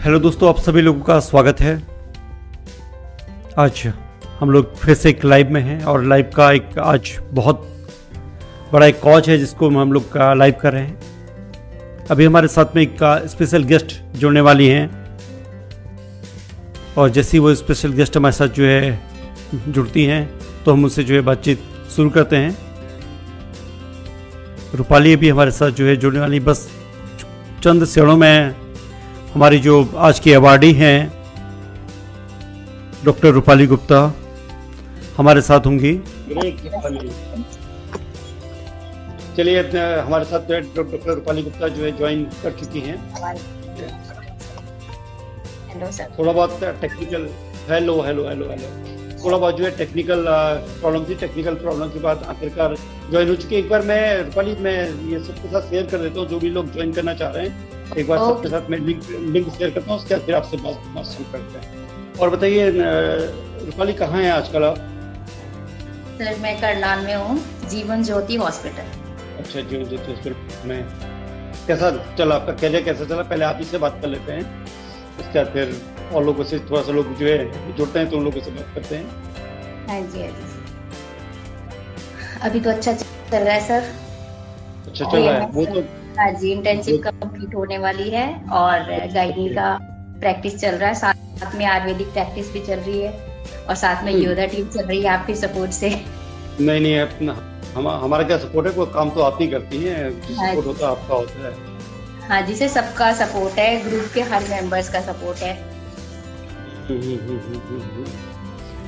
Hello दोस्तों, आप सभी लोगों का स्वागत है। आज हम लोग फिर से एक लाइव में हैं और लाइव का एक आज बहुत बड़ा एक कॉच है जिसको हम लोग का लाइव कर रहे हैं। अभी हमारे साथ में एक स्पेशल गेस्ट जुड़ने वाली हैं। और जैसी वो स्पेशल गेस्ट हमारे साथ जो है, जुड़ती हैं तो हम उनसे जो है बातचीत शुरू करते हैं। रूपाली भी हमारे साथ जो है जुड़ने वाली बस चंद क्षणों में हमारी जो आज की अवार्डी हैं डॉक्टर रूपाली गुप्ता हमारे साथ होंगी। चलिए हमारे साथ डॉक्टर रूपाली गुप्ता जो है ज्वाइन कर चुकी हैं। थोड़ा बहुत technical hello hello hello hello थोड़ा बहुत जो है टेक्निकल प्रॉब्लम थी टेक्निकल प्रॉब्लम के बाद आखिरकार ज्वाइन हो चुकी है। एक बार मैं रूपाली मैं ये सबके साथ शेयर कर देता हूँ जो भी लोग ज्वाइन करना चाह रहे हैं। एक बार सबके साथ मैं लिंक लिंक शेयर करता हूँ उसके बाद फिर आपसे बात करना शुरू करते हैं। और बताइए रूपाली कहाँ है आजकल आप? सर मैं करनाल में हूँ जीवन ज्योति हॉस्पिटल। अच्छा जीवन ज्योति हॉस्पिटल में। कैसा चला आपका कैरियर कैसा चला? पहले आप इससे बात कर लेते हैं। उसके बाद फिर और लोगों से थोड़ा सा लोग जो है जुड़ते हैं तो उन लोगों से बात करते हैं। हाँ जी हाँ जी। अभी तो अच्छा चल रहा है सर। अच्छा चल रहा है। वो तो हाँ जी इंटर्नशिप कंप्लीट होने वाली है और गाइडिंग का प्रैक्टिस चल रहा है। साथ में आयुर्वेदिक प्रैक्टिस भी चल रही है और साथ में हम्म। योगा टीम चल रही है आपकी सपोर्ट से। नहीं नहीं अपना हम हमारा क्या सपोर्ट है? कोई काम तो आप ही करती हैं। सपोर्ट हाँ होता है आपका होता है। हाँ जिसे सबका सपोर्ट है। ग्रुप के हर मेंबर्स का सपोर्ट है।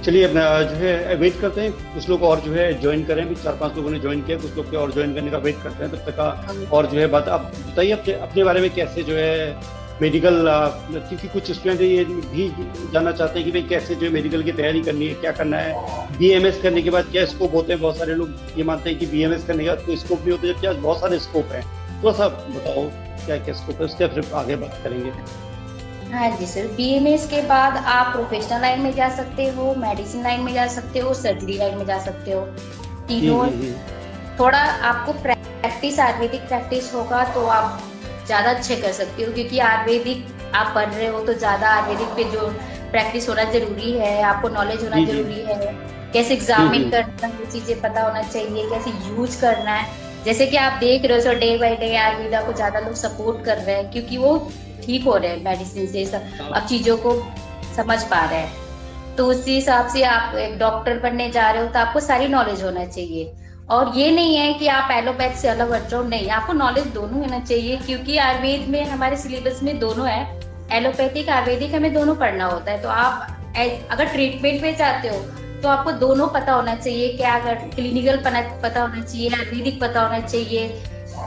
चलिए अपना जो है वेट करते हैं। कुछ लोग और जो है ज्वाइन करें भी। चार पाँच लोगों ने ज्वाइन किया। कुछ लोग के और ज्वाइन करने का वेट करते हैं। तब तक का और जो है बात। आप बताइए अपने अपने बारे में कैसे जो है मेडिकल क्योंकि कुछ स्टूडेंट ये भी जानना चाहते हैं कि भाई कैसे जो है मेडिकल की तैयारी करनी है क्या करना है। बीएमएस करने के बाद क्या स्कोप होते हैं? बहुत सारे लोग ये मानते हैं कि बीएमएस करने के बाद कोई स्कोप भी होता हैं जबकि बहुत सारे स्कोप है। थोड़ा सा बताओ क्या क्या स्कोप है? उसके फिर आगे बात करेंगे। हाँ जी सर बी के बाद आप प्रोफेशनल लाइन में जा सकते हो मेडिसिन लाइन में जा सकते हो सर्जरी लाइन में जा सकते हो। तीनों। थोड़ा आपको प्रैक्टिस आयुर्वेदिक प्रैक्टिस होगा तो आप ज़्यादा अच्छे कर सकते हो क्योंकि आयुर्वेदिक आप पढ़ रहे हो तो ज़्यादा आयुर्वेदिक पे जो प्रैक्टिस होना ज़रूरी है आपको नॉलेज होना ज़रूरी है। कैसे एग्जामिन करना है चीज़ें पता होना चाहिए कैसे यूज़ करना है। जैसे कि आप देख रहे हो sir day by day Ayurveda को ज़्यादा लोग सपोर्ट कर रहे हैं क्योंकि वो ठीक हो रहे हैं मेडिसिन से, सब। अब चीज़ों को समझ पा रहे हैं। तो उसी हिसाब से आप एक डॉक्टर बनने जा रहे हो तो आपको सारी नॉलेज होना चाहिए। और ये नहीं है कि आप एलोपैथ से अलग हट जाओ, नहीं, आपको नॉलेज दोनों होना चाहिए, क्योंकि आयुर्वेद में, हमारे सिलेबस में दोनों है। एलोपैथिक आयुर्वेदिक, हमें दोनों पढ़ना होता है। तो आप अगर ट्रीटमेंट में चाहते हो तो आपको दोनों पता होना चाहिए, क्या अगर क्लिनिकल पता होना चाहिए, आयुर्वेदिक पता होना चाहिए।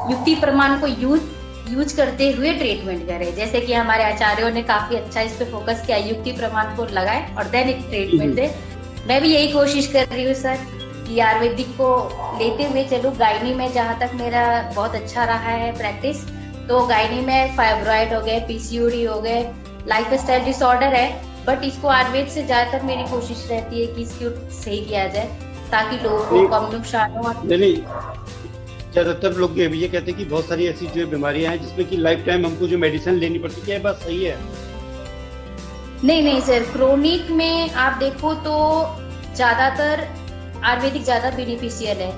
युक्ति प्रमाण को यूज़ यूज़ करते हुए ट्रीटमेंट करें। जैसे कि हमारे आचार्यों ने काफ़ी अच्छा इस पे फोकस किया युक्ति प्रमाण को लगाए और देन एक ट्रीटमेंट दे। मैं भी यही कोशिश कर रही हूँ सर कि आयुर्वेदिक को लेते हुए चलो। गायनी में जहाँ तक मेरा बहुत अच्छा रहा है प्रैक्टिस तो गायनी में फाइब्रॉइड हो गए पीसीओडी हो गए लाइफ स्टाइल डिसऑर्डर है बट इसको आयुर्वेद से ज़्यादातर मेरी कोशिश रहती है कि इसको सही किया जाए ताकि लोगों को कम नुकसान हो। ज़्यादातर लोग ये ये कहते हैं कि बहुत सारी ऐसी जो बीमारियाँ हैं जिसमें कि लाइफ टाइम हमको जो मेडिसिन लेनी पड़ती है बस सही है। नहीं नहीं सर क्रोनिक में आप देखो तो ज़्यादातर आयुर्वेदिक ज़्यादा बेनिफिशियल है।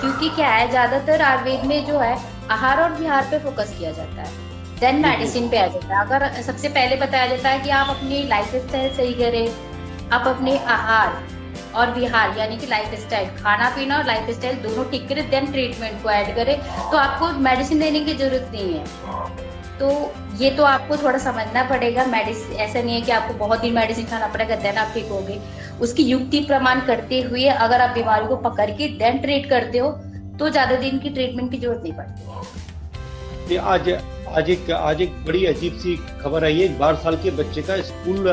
क्योंकि क्या है ज़्यादातर आयुर्वेद में जो है आहार और विहार पे फोकस किया जाता है। देन मेडिसिन पे आ जाता है। अगर सबसे पहले बताया जाता है कि आप अपनी लाइफ स्टाइल सही करें आप अपने आहार और बिहार, यानी कि लाइफ स्टाइल खाना पीना और लाइफ स्टाइल दोनों ठीक करें देन ट्रीटमेंट को ऐड करें। तो आपको मेडिसिन लेने की ज़रूरत नहीं है। तो ये तो आपको थोड़ा समझना पड़ेगा। मेडिसिन ऐसा नहीं है कि आपको बहुत दिन मेडिसिन खाना पड़ेगा देन आप ठीक होगे। उसकी युक्ति प्रमाण करते हुए अगर आप बीमारी को पकड़ के देन ट्रीट करते हो तो ज़्यादा दिन की ट्रीटमेंट की ज़रूरत नहीं पड़ती। ये आज आज एक आज एक बड़ी अजीब सी खबर आई है। बारह साल के बच्चे का स्कूल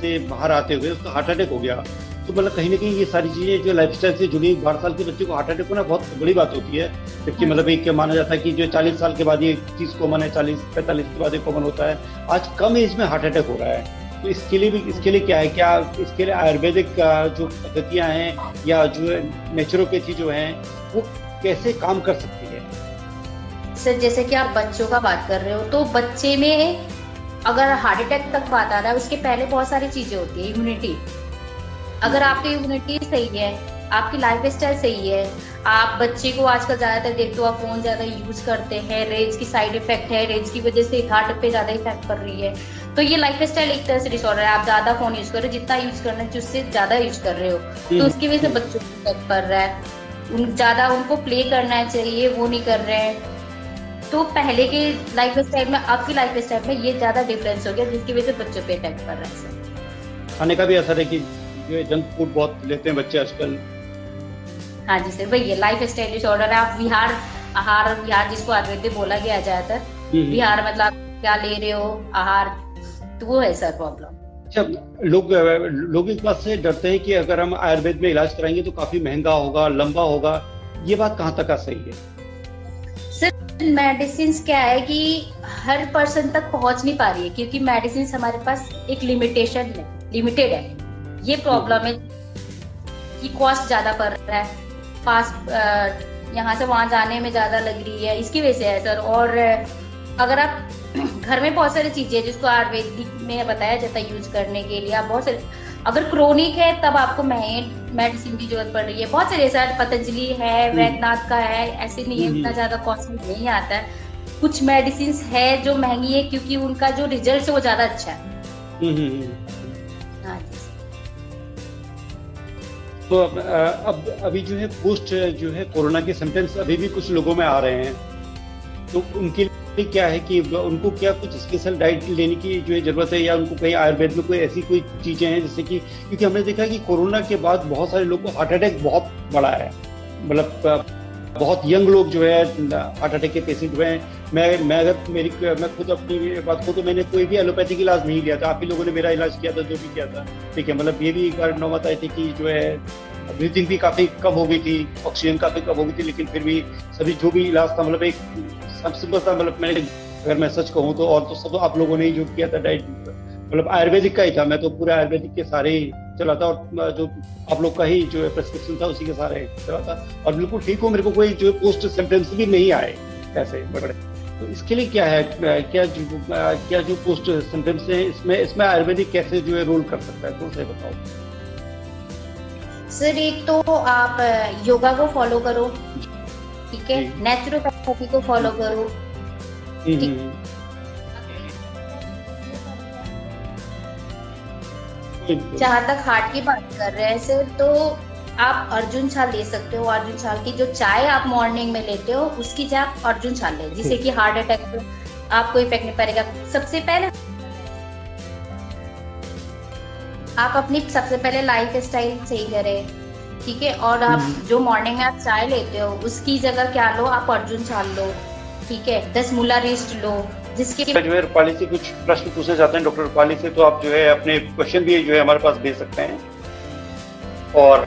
से बाहर आते हुए उसका हार्ट अटैक हो गया। तो मतलब कहीं ना कहीं ये सारी चीज़ें जो लाइफ से जुड़ी, बारह साल के बच्चे को हार्ट अटैक होना बहुत बड़ी बात होती है। जबकि मतलब एक माना जाता है कि जो चालीस साल के बाद ये चीज़ कॉमन है, चालीस, पैंतालीस के बाद ये कॉमन होता है। आज कम एज में हार्ट अटैक हो रहा है। तो इसके लिए भी, इसके लिए क्या है? क्या इसके लिए आयुर्वेदिक जो पद्धतियाँ हैं या जो नेचुरोपैथी जो है, वो कैसे काम कर सकती है? सर, जैसे कि आप बच्चों का बात कर रहे हो तो बच्चे में अगर हार्ट अटैक तक बात आ रहा है, उसके पहले बहुत सारी चीज़ें होती है इम्यूनिटी अगर आपकी इम्यूनिटी सही है आपकी लाइफ स्टाइल सही है आप बच्चे को आजकल ज़्यादातर देखते हो आप फ़ोन ज़्यादा यूज़ करते हैं रेज की साइड इफ़ेक्ट है रेज की वजह से हार्ट पे ज़्यादा इफ़ेक्ट कर रही है तो ये लाइफ स्टाइल एक तरह से डिसऑर्डर है। आप ज़्यादा फ़ोन यूज़ कर रहे हो जितना यूज़ करना है उससे ज़्यादा यूज़ कर रहे हो तो हम्म। उसकी वजह से बच्चों को इफ़ेक्ट पड़ रहा है। उन ज़्यादा उनको प्ले करना चाहिए वो नहीं कर रहे हैं। तो पहले के लाइफ स्टाइल में आपकी लाइफ स्टाइल में ये ज़्यादा डिफरेंस हो गया जिसकी वजह से बच्चों पे इफ़ेक्ट पड़ रहा है खाने का भी असर है कि जो है जंक फ़ूड बहुत लेते हैं बच्चे आजकल। हाँ जी सर वही लाइफ स्टाइल डिसऑर्डर है। आप विहार आहार विहार जिसको आयुर्वेद बोला गया जाता है विहार मतलब क्या ले रहे हो आहार तो वो है सर प्रॉब्लम अच्छा लोग लोग इस बात से डरते हैं कि अगर हम आयुर्वेद में इलाज कराएँगे तो काफ़ी महँगा होगा लंबा होगा। ये बात कहाँ तक का सही है? सर मेडिसिन क्या है कि हर पर्सन तक पहुँच नहीं पा रही है क्योंकि मेडिसिन हमारे पास एक लिमिटेशन है लिमिटेड है। ये प्रॉब्लम है। कि कॉस्ट ज़्यादा पड़ रहा है। पास यहाँ से वहाँ जाने में ज़्यादा लग रही है। इसकी वजह से है सर और अगर आप घर में बहुत सारी चीज़ें जिसको आयुर्वेदिक में बताया जाता है यूज़ करने के लिए आप बहुत सारे अगर क्रोनिक है तब आपको मेडिसिन की ज़रूरत पड़ रही है। बहुत सारे सर पतंजलि है हम्म। वैद्यनाथ का है ऐसे नहीं है हम्म, इतना हम्म। ज़्यादा कॉस्टली नहीं आता है। कुछ मेडिसिन है जो महँगी है क्योंकि उनका जो रिज़ल्ट है वो ज़्यादा अच्छा है। तो अब अब, अभी जो है पोस्ट जो है कोरोना के सिम्टम्स अभी भी कुछ लोगों में आ रहे हैं। तो उनके लिए क्या है कि उनको क्या कुछ स्पेशल डाइट लेने की जो है ज़रूरत है या उनको कहीं आयुर्वेद में कोई ऐसी कोई चीज़ें हैं जैसे कि, क्योंकि हमने देखा कि कोरोना के बाद बहुत सारे लोगों को हार्ट अटैक बहुत बड़ा है। मतलब बहुत यंग लोग जो है हार्ट अटैक के पेशेंट हुए हैं। मैं मैं अगर मेरी, मैं खुद अपनी बात को तो मैंने कोई भी एलोपैथिक इलाज नहीं लिया था। आप ही लोगों ने मेरा इलाज किया था, जो भी किया था। ठीक है मतलब ये भी नौबत आई थी कि जो है ब्रीथिंग भी काफ़ी कम हो गई थी ऑक्सीजन काफ़ी कम हो गई थी, लेकिन फिर भी सभी जो भी इलाज था मतलब एक सिंपल था मतलब मैंने, अगर मैं सच कहूँ तो और तो सब आप लोगों ने जो किया था डाइट मतलब आयुर्वेदिक का ही था। मैं तो पूरा आयुर्वेदिक के सारे ही चला था और जो आप लोग का ही जो है प्रेस्क्रिप्शन था उसी के सारे चला था। और बिल्कुल ठीक हो मेरे को कोई जो पोस्ट सिम्टम्स भी नहीं आए ऐसे बड़े तो इसके लिए क्या है क्या जो क्या जो पोस्ट सिम्टम्स है इसमें इसमें आयुर्वेदिक कैसे जो है रोल कर सकता है थोड़ा सा बताओ? सर एक तो आप योगा को फॉलो करो ठीक है? नेचुरोपैथी को फॉलो करो जहाँ तक हार्ट की बात कर रहे हैं सर तो आप अर्जुन छाल ले सकते हो। अर्जुन छाल की जो चाय आप मॉर्निंग में लेते हो उसकी जगह आप अर्जुन छाल ले। जिससे कि हार्ट अटैक आपको इफ़ेक्ट नहीं पड़ेगा। सबसे पहले आप अपनी सबसे पहले लाइफ स्टाइल सही करें ठीक है? और आप हम्म। जो मॉर्निंग में आप चाय लेते हो उसकी जगह क्या लो? आप अर्जुन छाल लो ठीक है? दस मूला रिस्ट लो। जिसके जो है, रूपाली से कुछ प्रश्न पूछना चाहते हैं, डॉक्टर रूपाली से तो आप जो है, अपने क्वेश्चन भी, जो है, हमारे पास भेज सकते हैं। और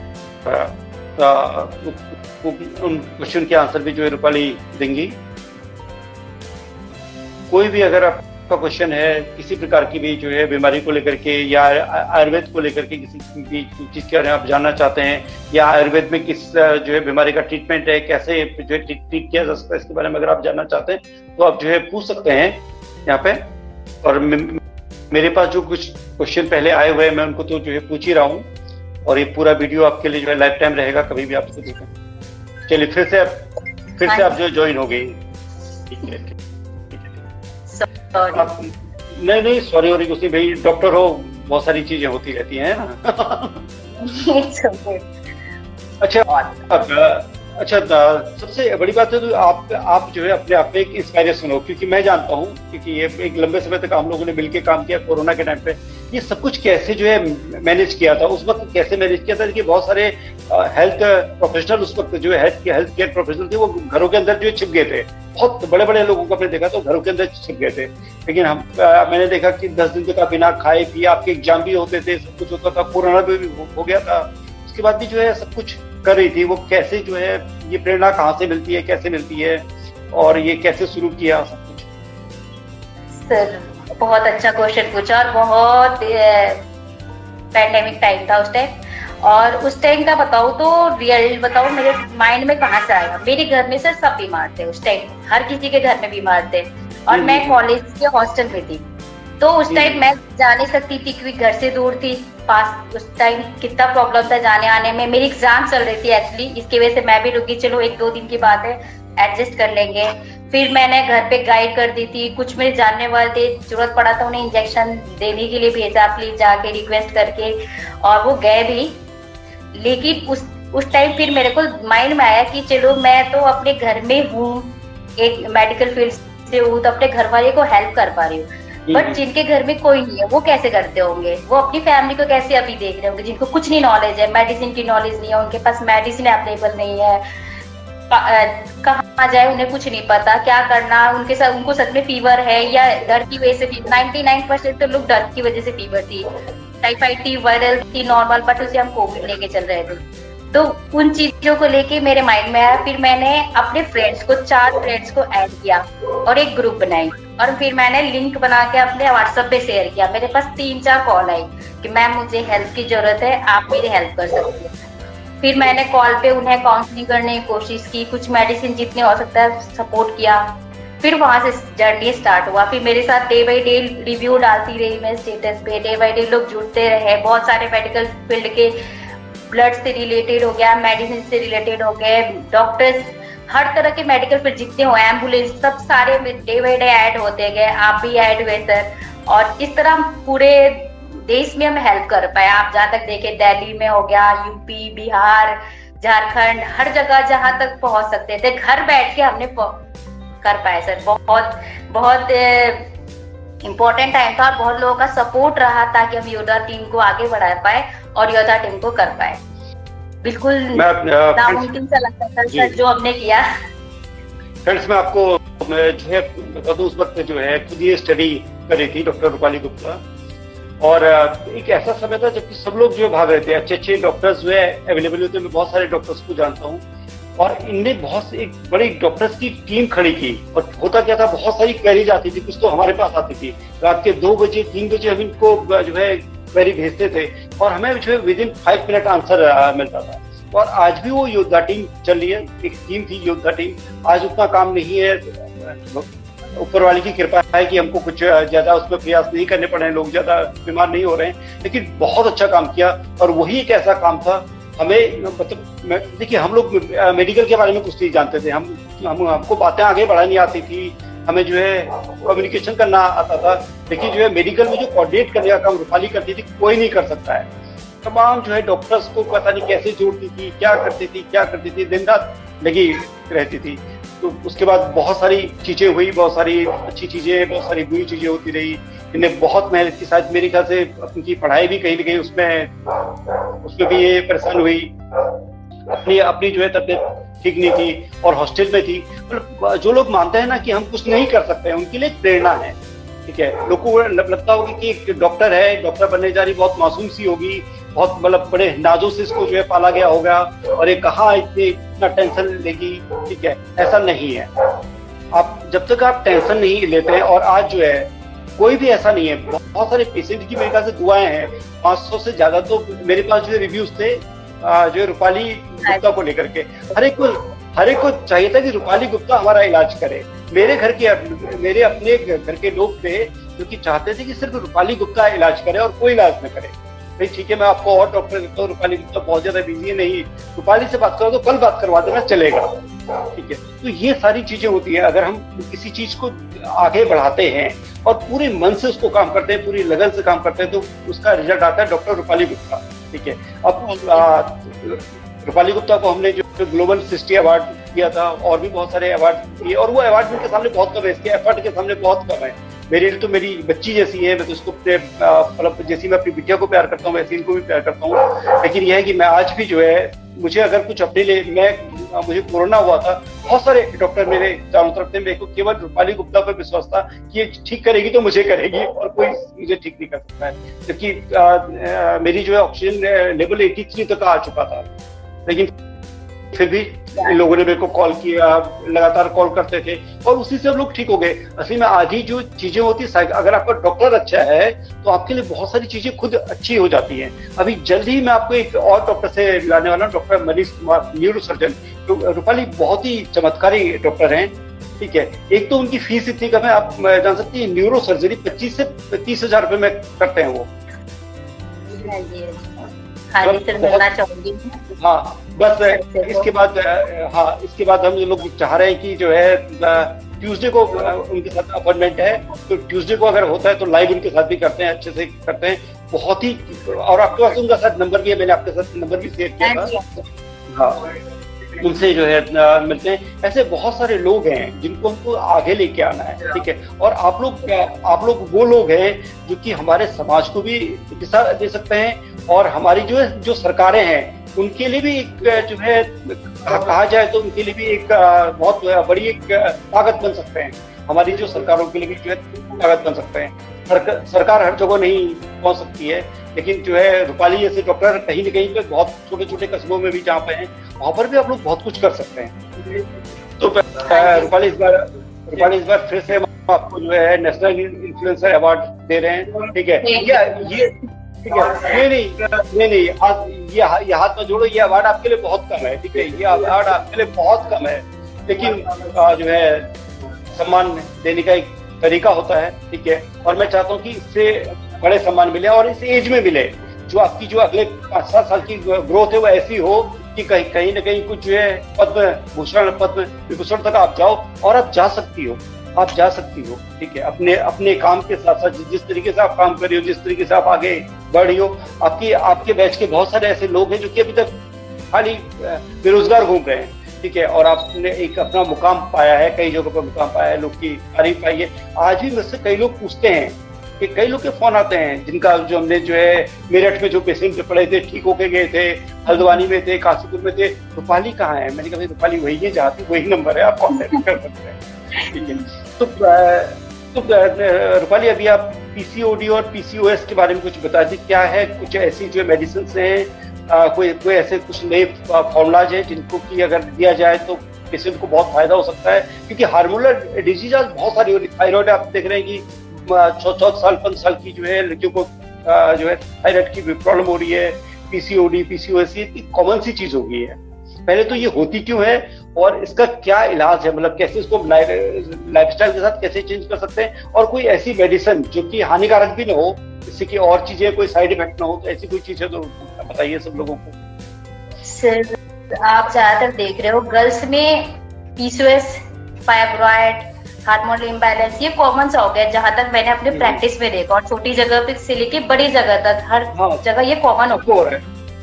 उन क्वेश्चन के आंसर भी जो है, रूपाली देंगी। कोई भी अगर आपका क्वेश्चन है किसी प्रकार की भी जो है बीमारी को लेकर के या आयुर्वेद को लेकर के किसी भी चीज़ के बारे में आप जानना चाहते हैं या आयुर्वेद में किस जो है बीमारी का ट्रीटमेंट है कैसे जो है ट्रीट किया जा सकता है इसके बारे में अगर आप जानना चाहते हैं तो आप जो है पूछ सकते हैं यहाँ पे। और मेरे पास जो कुछ क्वेश्चन पहले आए हुए हैं मैं उनको तो जो है पूछ ही रहा हूँ। और ये पूरा वीडियो आपके लिए जो है लाइफ टाइम रहेगा कभी भी आप देखें। चलिए फिर से फिर से आप जो ज्वाइन हो गई। नहीं नहीं सॉरी और कुछ भाई डॉक्टर हो बहुत सारी चीज़ें होती रहती हैं ना? अच्छा अच्छा सबसे बड़ी बात है तो आप आप जो है अपने आप में एक इंस्पायरेशन हो क्योंकि मैं जानता हूँ, क्योंकि ये एक लंबे समय तक हम लोगों ने मिलकर काम किया कोरोना के टाइम पे। ये सब कुछ कैसे जो है मैनेज किया था, उस वक्त कैसे मैनेज किया था? कि बहुत सारे हेल्थ प्रोफेशनल उस वक्त जो है हेल्थ हेल्थ केयर प्रोफेशनल थे, वो घरों के अंदर जो छिप गए थे। बहुत बड़े बड़े लोगों को आपने देखा तो घरों के अंदर छिप गए थे। लेकिन हम मैंने देखा कि दस दिन तक बिना खाए पिए, आपके एग्ज़ाम भी होते थे, सब कुछ होता था, कोरोना भी हो गया था। उसके बाद भी जो है सब कुछ कर रही थी वो कैसे जो है ये प्रेरणा कहाँ से मिलती है कैसे मिलती है और ये कैसे शुरू किया सब कुछ? सर बहुत अच्छा क्वेश्चन पूछा और बहुत पैंडेमिक टाइम था उस टाइम और उस टाइम का बताओ तो रियल बताओ मेरे माइंड में कहाँ से आया? मेरे घर में सर सब बीमार थे उस टाइम हर किसी के घर में बीमार थे। और मैं कॉलेज के हॉस्टल में थी। तो उस टाइम मैं जा नहीं सकती थी क्योंकि घर से दूर थी पास उस टाइम कितना प्रॉब्लम था जाने आने में। मेरी एग्ज़ाम चल रही थी एक्चुअली इसकी वजह से मैं भी रुकी। चलो एक दो दिन की बात है एडजस्ट कर लेंगे। फिर मैंने घर पे गाइड कर दी थी। कुछ मेरे जानने वाले थे ज़रूरत पड़ा था उन्हें इंजेक्शन देने के लिए भेजा प्लीज़ जाके रिक्वेस्ट करके। और वो गए भी। लेकिन उस उस टाइम फिर मेरे को माइंड में आया कि चलो मैं तो अपने घर में हूँ एक मेडिकल फ़ील्ड से हूँ तो अपने घर वाले को हेल्प कर पा रही हूँ। बट जिनके घर में कोई नहीं है वो कैसे करते होंगे? वो अपनी फैमिली को कैसे अभी देख रहे होंगे? जिनको कुछ नहीं नॉलेज है मेडिसिन की नॉलेज नहीं है उनके पास मेडिसिन अवेलेबल नहीं है। कहाँ जाए उन्हें कुछ नहीं पता क्या करना उनके साथ उनको सच में फीवर है या डर की वजह से फीवर नाइनटी नाइन परसेंट तो लोग डर की वजह से फीवर थी। टाइफाइड थी वायरल थी नॉर्मल बट उसे हम कोविड लेके चल रहे थे। तो उन चीज़ों को लेके मेरे माइंड में आया फिर मैंने अपने फ्रेंड्स को चार फ्रेंड्स को ऐड किया और एक ग्रुप बनाई। और फिर मैंने लिंक बना के अपने व्हाट्सएप पे शेयर किया। मेरे पास तीन चार कॉल आई कि मैम, मुझे हेल्प की ज़रूरत है, आप मेरी हेल्प कर सकती है। फिर मैंने कॉल पे उन्हें काउंसलिंग करने की कोशिश की, कुछ मेडिसिन जितने हो सकता है सपोर्ट किया। फिर वहाँ से जर्नी स्टार्ट हुआ। फिर मेरे साथ डे बाई डे रिव्यू डालती रही मैं स्टेटस पे। डे बाई डे लोग जुड़ते रहे। बहुत सारे मेडिकल फ़ील्ड के ब्लड से रिलेटेड हो गया मेडिसिन से रिलेटेड हो गए डॉक्टर्स हर तरह के मेडिकल फिर जितने हो एंबुलेंस सब सारे डे बाई डे ऐड होते गए, आप भी ऐड हुए सर और इस तरह हम पूरे देश में हम हेल्प कर पाए। आप जहाँ तक देखे, दिल्ली में हो गया यूपी बिहार, झारखंड, हर जगह जहाँ तक पहुँच सकते थे घर बैठ के हमने कर पाए सर बहुत बहुत इम्पोर्टेंट टाइम था और बहुत लोगों का सपोर्ट रहा ताकि हम योद्धा टीम को आगे बढ़ा पाए और योद्धा टीम को कर पाए। बिल्कुल नामुमकिन सा लगता था सर जो हमने किया। फ्रेंड्स मैं आपको जो है उस वक्त जो है खुद ये स्टडी करी थी डॉक्टर रूपाली गुप्ता। और एक ऐसा समय था जबकि सब लोग जो भाग रहे थे। अच्छे अच्छे डॉक्टर्स जो है अवेलेबल होते मैं बहुत सारे डॉक्टर्स को जानता हूँ। और इनने बहुत एक बड़ी डॉक्टर्स की टीम खड़ी की और होता क्या था बहुत सारी क्वेरीज आती थी कुछ तो हमारे पास आती थी। रात के दो बजे तीन बजे हम इनको जो है क्वेरी भेजते थे और हमें जो within five minute answer मिलता था। और आज भी वो योद्धा टीम चल रही है, एक टीम थी योद्धा टीम आज उतना काम नहीं है, ऊपर वाली की कृपा है कि हमको कुछ ज़्यादा उसमें प्रयास नहीं करने पड़े लोग ज़्यादा बीमार नहीं हो रहे हैं, लेकिन बहुत अच्छा काम किया। और वही एक ऐसा काम था, हमें मतलब देखिए, हम लोग मेडिकल के बारे में कुछ नहीं जानते थे। हम हम, हमको बातें आगे बढ़ानी आती थी हमें जो है कम्युनिकेशन करना आता था। लेकिन जो है मेडिकल में जो कोऑर्डिनेट करने का काम रूपाली करती थी, कोई नहीं कर सकता है। तमाम जो है डॉक्टर्स को पता नहीं कैसे जोड़ती थी, क्या करती थी, क्या करती थी, दिन रात लगी रहती थी। तो उसके बाद बहुत सारी चीज़ें हुई, बहुत सारी अच्छी चीज़ें, बहुत सारी बुरी चीज़ें होती रही। इन्हें बहुत मेहनत की साथ मेरे ख्याल से उनकी पढ़ाई भी कहीं ना कहीं उसमें उसमें भी ये परेशान हुई। अपनी अपनी जो है तबियत ठीक नहीं थी और हॉस्टल में थी। मतलब जो लोग मानते हैं ना कि हम कुछ नहीं कर सकते हैं उनके लिए प्रेरणा है। ठीक है? लोगों को लगता होगा कि एक डॉक्टर है, डॉक्टर बनने जा रही, बहुत मासूम सी होगी, बहुत मतलब बड़े नाजों से इसको जो है पाला गया होगा और ये कहा इतने, इतना टेंशन लेगी। ठीक है? ऐसा नहीं है। आप, जब तक आप टेंशन नहीं लेते हैं और आज जो है, कोई भी ऐसा नहीं है। बहुत सारे पेशेंट की मेरे ख्याल से दुआएँ हैं। पाँच सौ से ज़्यादा तो मेरे पास जो रिव्यूज़ थे जो रूपाली गुप्ता को लेकर के, हर एक को हर एक को चाहिए था कि रूपाली गुप्ता हमारा इलाज करे। मेरे घर के मेरे अपने घर के लोग थे जो कि चाहते थे कि सिर्फ़ रूपाली गुप्ता इलाज करे और कोई इलाज न करे। भाई, ठीक है, मैं आपको और डॉक्टर देता हूँ, रूपाली गुप्ता बहुत ज़्यादा बिज़ी है नहीं। रूपाली से बात करो तो कल बात करवा देना, चलेगा। ठीक है तो ये सारी चीज़ें होती है। अगर हम किसी चीज़ को आगे बढ़ाते हैं और पूरे मन से उसको काम करते हैं, पूरी लगन से काम करते हैं तो उसका रिज़ल्ट आता है डॉक्टर रूपाली गुप्ता। ठीक है। अब रूपाली गुप्ता को हमने जो ग्लोबल सिस्टी अवार्ड दिया था, और भी बहुत सारे अवार्ड दिए, और वो अवार्ड उनके सामने बहुत कम है, इसके एफर्ट के सामने बहुत कम है। मेरे लिए तो मेरी बच्ची जैसी है, मैं तो उसको मतलब जैसी मैं अपनी बिटिया को प्यार करता हूँ, वैसे इनको भी प्यार करता हूँ। लेकिन यह है कि मैं आज भी जो है, मुझे अगर कुछ अपने लिए, मैं मुझे कोरोना हुआ था, बहुत सारे डॉक्टर मेरे चारों तरफ़ थे, मेरे को केवल रूपाली गुप्ता पर विश्वास था कि ये ठीक करेगी तो मुझे करेगी और कोई मुझे ठीक नहीं कर सकता है। जबकि मेरी जो है ऑक्सीजन लेवल एटी थ्री तक आ चुका था। लेकिन फिर भी इन लोगों ने मेरे को कॉल किया लगातार कॉल करते थे और उसी से हम लोग ठीक हो गए। असली में आधी जो चीज़ें होती है अगर आपका डॉक्टर अच्छा है तो आपके लिए बहुत सारी चीज़ें खुद अच्छी हो जाती हैं। अभी जल्द ही मैं आपको एक और डॉक्टर से मिलाने वाला हूँ doctor Manish Kumar neuro surgeon तो रूपाली बहुत ही चमत्कारी डॉक्टर हैं ठीक है? एक तो उनकी फ़ीस इतनी कम है आप जान सकती है न्यूरो सर्जरी पच्चीस से तीस हज़ार रुपए में करते हैं वो। हाँ, हाँ बस इसके बाद हाँ इसके बाद हम लोग चाह रहे हैं कि जो है ट्यूसडे को उनके साथ अपॉइंटमेंट है। तो ट्यूसडे को अगर होता है तो लाइव उनके साथ भी करते हैं अच्छे से करते हैं। बहुत ही और आपके पास उनका साथ नंबर भी है मैंने आपके साथ नंबर भी शेयर किया था। हाँ, हाँ उनसे जो है मिलते हैं। ऐसे बहुत सारे लोग हैं जिनको हमको आगे लेके आना है ठीक है? और आप लोग आप लोग वो लोग हैं जो कि हमारे समाज को भी दिशा दे सकते हैं और हमारी जो है जो सरकारें हैं उनके लिए भी एक जो है कहा जाए तो उनके लिए भी एक बहुत बड़ी एक ताकत बन सकते हैं। हमारी जो सरकारों के लिए भी जो है ताकत बन सकते हैं। सरकार हर जगह नहीं पहुँच सकती है लेकिन जो है रूपाली जैसे डॉक्टर कहीं ना कहीं पे बहुत छोटे छोटे कस्बों में भी जहाँ पे हैं वहाँ पर भी आप लोग बहुत कुछ कर सकते हैं। तो रूपाली इस बार रूपाली इस बार फिर से आपको जो है नेशनल इन्फ्लुएंसर अवार्ड दे रहे हैं। ठीक है? ये ये ठीक है नहीं नहीं नहीं नहीं हाथ ये ये हाथ में जोड़ो, ये अवार्ड आपके लिए बहुत कम है, ठीक है? ये अवार्ड आपके लिए बहुत कम है, लेकिन जो है, सम्मान देने का एक तरीका होता है, ठीक है? और मैं चाहता हूँ कि इससे बड़े सम्मान मिले और इस एज में मिले, जो आपकी, जो अगले पाँच सात साल की ग्रोथ है, वो ऐसी हो कि कहीं कहीं ना कहीं कुछ जो है, पद्म भूषण, पद्म विभूषण तक आप जाओ और आप जा सकती हो। आप जा सकती हो, ठीक है? अपने अपने काम के साथ साथ, जिस तरीके से आप काम कर रही हो, जिस तरीके से आप आगे बढ़ रही हो, आपकी, आपके बैच के बहुत सारे ऐसे लोग हैं जो कि अभी तक खाली बेरोजगार घूम रहे हैं, ठीक है? और आपने एक अपना मुकाम पाया है, कई जगहों पर मुकाम पाया है, लोग की तारीफ़ पाई है। आज भी मुझसे कई लोग पूछते हैं कि कई लोग के फ़ोन आते हैं, जिनका जो हमने जो है, मेरठ में जो पेशेंट पड़े थे, ठीक होके गए थे, हल्द्वानी में थे, काशीपुर में थे, रूपाली कहाँ है? मैंने कहा रूपाली वही है जहाँ वही नंबर है, आप कॉन्टेक्ट कर सकते हैं है। तो तो रूपाली, अभी आप पीसीओडी और पीसीओएस के बारे में कुछ बता दी क्या है, कुछ ऐसी जो मेडिसिन हैं कोई कोई ऐसे कुछ नए फॉर्मूलाज है जिनको की अगर दिया जाए तो पेशेंट को बहुत फ़ायदा हो सकता है? क्योंकि हार्मोनल डिज़ीज़ आज बहुत सारी हो। रही थायराइड आप देख रहे हैं कि छः चौदह साल, पाँच साल की जो है लड़कियों को जो है थायराइड की प्रॉब्लम हो रही है। पीसीओडी पीसीओएस ये कॉमन सी चीज़ हो गई है। पहले तो ये होती क्यों है और इसका क्या इलाज है? मतलब कैसे इसको लाइफ स्टाइल के साथ कैसे चेंज कर सकते हैं? और कोई ऐसी मेडिसिन जो कि हानिकारक भी ना हो इससे की और चीज़ें कोई साइड इफ़ेक्ट ना हो तो ऐसी कोई चीज़ है तो बताइए सब लोगों को। सर आप ज़्यादातर देख रहे हो गर्ल्स में पीसीओएस फाइब्रॉइड हार्मोन इम्बैलेंस ये कॉमन सा हो गया जहाँ तक मैंने अपने प्रैक्टिस हम्म। में देखा और छोटी जगह पे से लेके बड़ी जगह तक हर हाँ, जगह ये कॉमन हो गया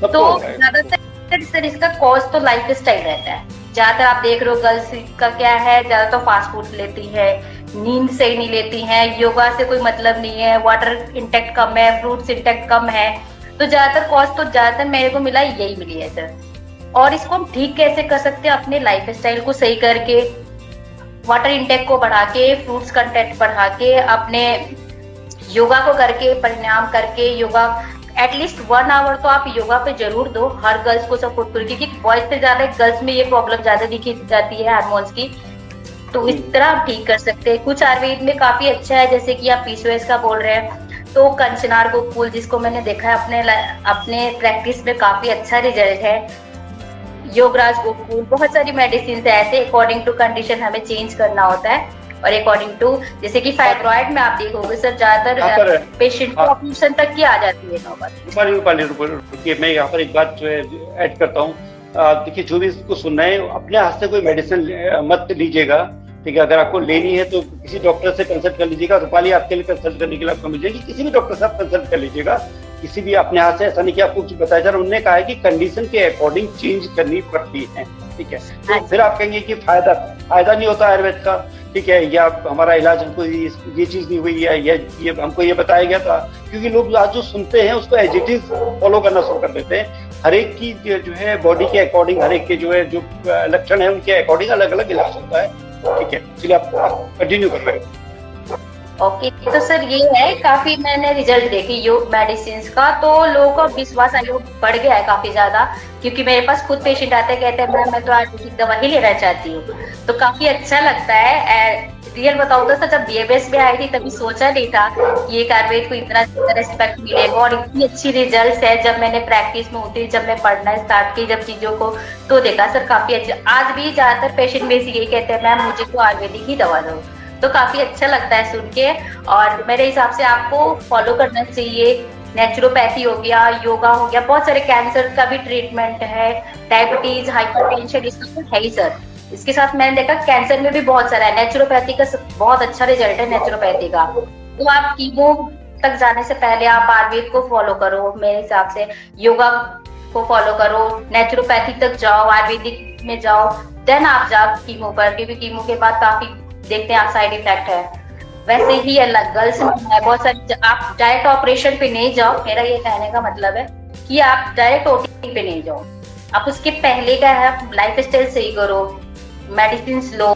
तो ज़्यादातर सर इसका कॉज तो लाइफ स्टाइल रहता है। ज़्यादातर आप देख रहे हो गर्ल्स का क्या है ज़्यादातर तो फास्ट फ़ूड लेती है, नींद सही नहीं लेती है, योगा से कोई मतलब नहीं है वाटर इंटेक्ट कम है फ्रूट्स इंटेक्ट कम है। तो ज़्यादातर कॉस्ट तो ज़्यादातर मेरे को मिला, यही मिली है सर और इसको हम ठीक कैसे कर सकते हैं, अपने लाइफ स्टाइल को सही करके वाटर इंटेक को बढ़ा के फ्रूट्स कंटेंट बढ़ा के, अपने योगा को करके, परिणाम करके, योगा एटलीस्ट वन आवर तो आप योगा पे ज़रूर दो। हर गर्ल्स को सपोर्ट करो क्योंकि बॉयज़ से ज़्यादा गर्ल्स में ये प्रॉब्लम ज़्यादा दिखी जाती है हार्मोन्स की। तो इस तरह आप ठीक कर सकते हैं। कुछ आयुर्वेद में काफ़ी अच्छा है जैसे कि आप पीसीओएस का बोल रहे हैं। तो कंचनार गोकुल जिसको मैंने देखा है अपने अपने प्रैक्टिस में काफ़ी अच्छा रिज़ल्ट है। योगराज गोकुल बहुत सारी मेडिसिन है ऐसे अकॉर्डिंग टू कंडीशन हमें चेंज करना होता है। और अकॉर्डिंग टू जैसे कि फाइब्रॉइड में आप देखोगे सर ज़्यादातर पेशेंट को ऑपरेशन तक की आ जाती है नौबत मैं यहाँ पर एक बात ऐड करता हूँ। देखिए जो भी इसको सुनना है अपने हाथ से कोई मेडिसिन मत लीजिएगा। ठीक है अगर आपको लेनी है तो किसी डॉक्टर से कंसल्ट कर लीजिएगा रूपाली आपके लिए कंसल्ट करने के लिए आपको मिल जाएगी। किसी भी डॉक्टर से आप कंसल्ट कर लीजिएगा। किसी भी अपने हाथ से ऐसा नहीं कि आपको कुछ बताया जा रहा उन्होंने कहा है कि कंडीशन के अकॉर्डिंग चेंज करनी पड़ती है। ठीक है? तो हाँ। फिर आप कहेंगे कि फ़ायदा फ़ायदा नहीं होता आयुर्वेद का। ठीक है या हमारा इलाज हमको ये चीज़ नहीं हुई है या ये हमको ये बताया गया था। क्योंकि लोग आज जो सुनते हैं उसको एज इट इज़ फॉलो करना शुरू कर देते हैं। हर एक की जो है बॉडी के अकॉर्डिंग हर एक के जो है जो लक्षण है उनके अकॉर्डिंग अलग अलग इलाज होता है। ठीक है इसलिए आप कंटिन्यू कर रहे ओके तो सर ये है, काफ़ी मैंने रिज़ल्ट देखी योग मेडिसिन का तो लोगों का विश्वास आयोग बढ़ गया है काफ़ी ज़्यादा, क्योंकि मेरे पास खुद पेशेंट आते कहते हैं मैं मैं तो आयुर्वेदिक दवा ही लेना चाहती हूँ। तो काफ़ी अच्छा लगता है रियल बताऊँ तो जब बीएमएस में आई थी तभी सोचा नहीं था कि एक आयुर्वेद को इतना रेस्पेक्ट मिलेगा और इतनी अच्छी रिज़ल्ट है। जब मैंने प्रैक्टिस में उतरी, जब मैं पढ़ना स्टार्ट की, जब चीज़ों को तो देखा, सर, काफ़ी अच्छा आज भी ज़्यादातर पेशेंट में यही कहते हैं, मैम, मुझे तो आयुर्वेदिक ही दवा दो। तो काफ़ी अच्छा लगता है सुन के और मेरे हिसाब से आपको फॉलो करना चाहिए। नेचुरोपैथी हो गया योगा हो गया, बहुत सारे कैंसर का भी ट्रीटमेंट है डायबिटीज़ हाइपरटेंशन इसका तो है ही, सर। इसके साथ मैंने देखा कैंसर में भी बहुत सारा है। नेचुरोपैथी का बहुत अच्छा रिज़ल्ट है नेचुरोपैथी का। तो आप कीमो तक जाने से पहले आप आयुर्वेद को फॉलो करो। मेरे हिसाब से योगा को फॉलो करो। नेचुरोपैथी तक जाओ आयुर्वेदिक में जाओ। देन आप जाओ कीमो पर, क्योंकि कीमो के बाद काफ़ी देखते हैं आप साइड इफ़ेक्ट है। वैसे ही अलग गर्ल्स में बहुत सारी आप डायरेक्ट ऑपरेशन पे नहीं जाओ। मेरा ये कहने का मतलब है कि आप डायरेक्ट ओटी पे नहीं जाओ। आप उसके पहले का है लाइफ स्टाइल सही करो। मेडिसिन लो।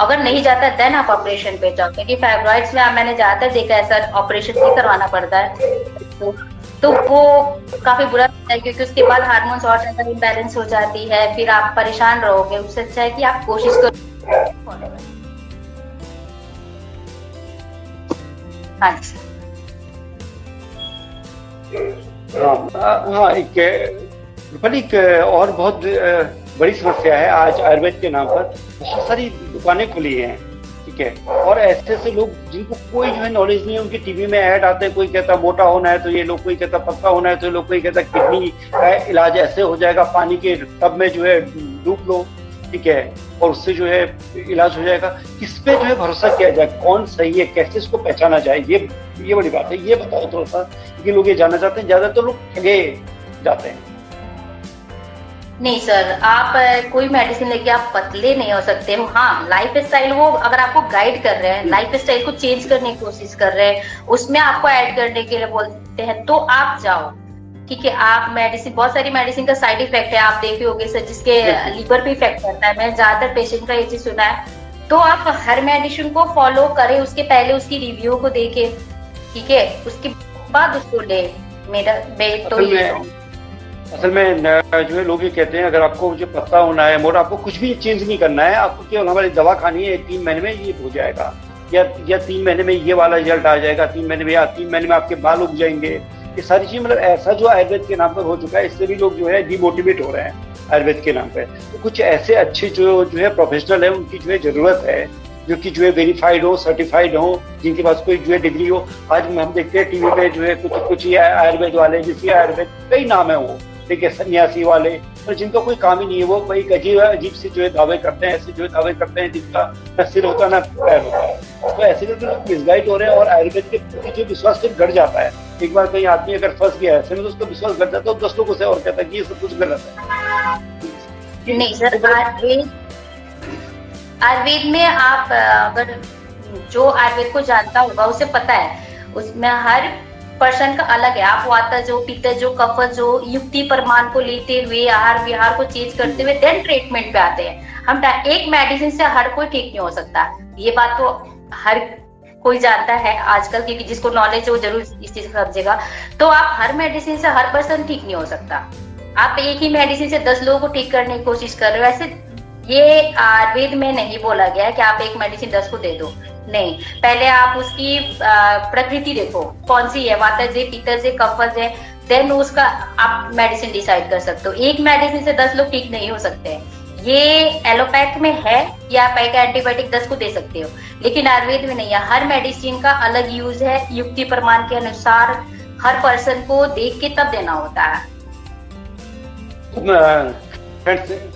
अगर नहीं जाता देन आप ऑपरेशन पे जाओ। क्योंकि फाइब्रॉइड्स में मैंने ज़्यादातर देखा है सर ऑपरेशन ही करवाना पड़ता है। तो, तो वो काफ़ी बुरा है क्योंकि उसके बाद हार्मोन्स और ज़्यादा इम्बेलेंस हो जाती है। फिर आप परेशान रहोगे। उससे अच्छा है कि आप कोशिश करो। हाँ हाँ हाँ एक एक और बहुत बड़ी समस्या है। आज आयुर्वेद के नाम पर बहुत सारी दुकानें खुली हैं, ठीक है? और ऐसे ऐसे लोग जिनको कोई जो है नॉलेज नहीं है, उनके टीवी में ऐड आते हैं, कोई कहता मोटा होना है तो ये लोग, कोई कहता पक्का होना है तो लोग, कोई कहता किडनी का इलाज ऐसे हो जाएगा, पानी के टब में जो है डूब लो, ठीक है? और उससे जो है इलाज हो जाएगा। किस पे जो है भरोसा किया जाए? कौन सही है? कैसे इसको पहचाना जाए? ये ये बड़ी बात है। ये बताओ थोड़ा सा कि लोग ये जानना चाहते हैं, ज़्यादातर लोग ठगे जाते हैं। नहीं सर आप कोई मेडिसिन लेके आप पतले नहीं हो सकते। हो हाँ लाइफ स्टाइल वो अगर आपको गाइड कर रहे हैं लाइफ स्टाइल को चेंज करने की कोशिश कर रहे हैं उसमें आपको ऐड करने के लिए बोलते हैं तो आप जाओ। ठीक है आप मेडिसिन बहुत सारी मेडिसिन का साइड इफ़ेक्ट है आप देखे होंगे सर जिसके लीवर पे इफ़ेक्ट करता है। मैंने ज़्यादातर पेशेंट का ये चीज़ सुना है। तो आप हर मेडिसिन को फॉलो करें उसके पहले उसकी रिव्यू को देखे। ठीक है उसके बाद उसको ले। मेरा तो ये असल में जो है, लोग ये कहते हैं, अगर आपको जो पत्ता होना है मोटा आपको कुछ भी चेंज नहीं करना है, आपको केवल हमारी दवा खानी है, तीन महीने में ये हो जाएगा। या या तीन महीने में ये वाला रिज़ल्ट आ जाएगा, तीन महीने में, या तीन महीने में आपके बाल उग जाएँगे। ये सारी चीज़ मतलब ऐसा जो आयुर्वेद के नाम पर हो चुका है, इससे भी लोग जो है डिमोटिवेट हो रहे हैं आयुर्वेद के नाम पर। तो कुछ ऐसे अच्छे जो जो है प्रोफेशनल है, उनकी जो है ज़रूरत है, जो कि जो है वेरीफाइड हो सर्टिफाइड हो, जिनके पास कोई जो है डिग्री हो। आज हम देखते हैं, टीवी में जो है कुछ कुछ आयुर्वेद वाले, जिसके आयुर्वेद कई नाम है वो। ठीक है सन्यासी वाले और जिनका कोई काम ही नहीं है वो कोई अजीब अजीब से जो है दावे करते हैं ऐसे जो है दावे करते हैं जिनका न सिर होता ना पैर होता है। तो ऐसे करके लोग मिसगाइड हो रहे हैं और आयुर्वेद के प्रति जो विश्वास फिर घट जाता है। एक बार कहीं आदमी अगर फंस गया ऐसे में तो उसका विश्वास घट जाता है दस लोगों से और कहता है कि ये सब कुछ गलत है। नहीं सर आयुर्वेद आयुर्वेद में आप अगर जो आयुर्वेद को जानता होगा उसे पता है। उसमें हर पर्सन का अलग है। आप वाता जो पित्त जो कफ जो, युक्ति प्रमाण को लेते हुए, आहार विहार को चेंज करते हुए देन ट्रीटमेंट पे आते हैं। हम एक मेडिसिन से हर कोई ठीक नहीं हो सकता। ये बात तो हर कोई जानता है आजकल, क्योंकि जिसको नॉलेज हो, ज़रूर इस चीज़ को समझेगा। तो आप हर मेडिसिन से हर पर्सन ठीक नहीं हो सकता। आप एक ही मेडिसिन से दस लोगों को ठीक करने की कोशिश कर रहे हो। ऐसे ये आयुर्वेद में नहीं बोला गया कि आप एक मेडिसिन दस को दे दो। नहीं, पहले आप उसकी प्रकृति देखो, कौन सी है? वाता जे पीतर जे कफज है देन उसका आप मेडिसिन डिसाइड कर सकते हो। एक मेडिसिन से दस लोग ठीक नहीं हो सकते। हैं ये एलोपैथ में है, या आप एक एंटीबायोटिक दस को दे सकते हो। लेकिन आयुर्वेद में नहीं है। हर मेडिसिन का अलग यूज़ है, युक्ति प्रमाण के अनुसार हर पर्सन को देख के तब देना होता है।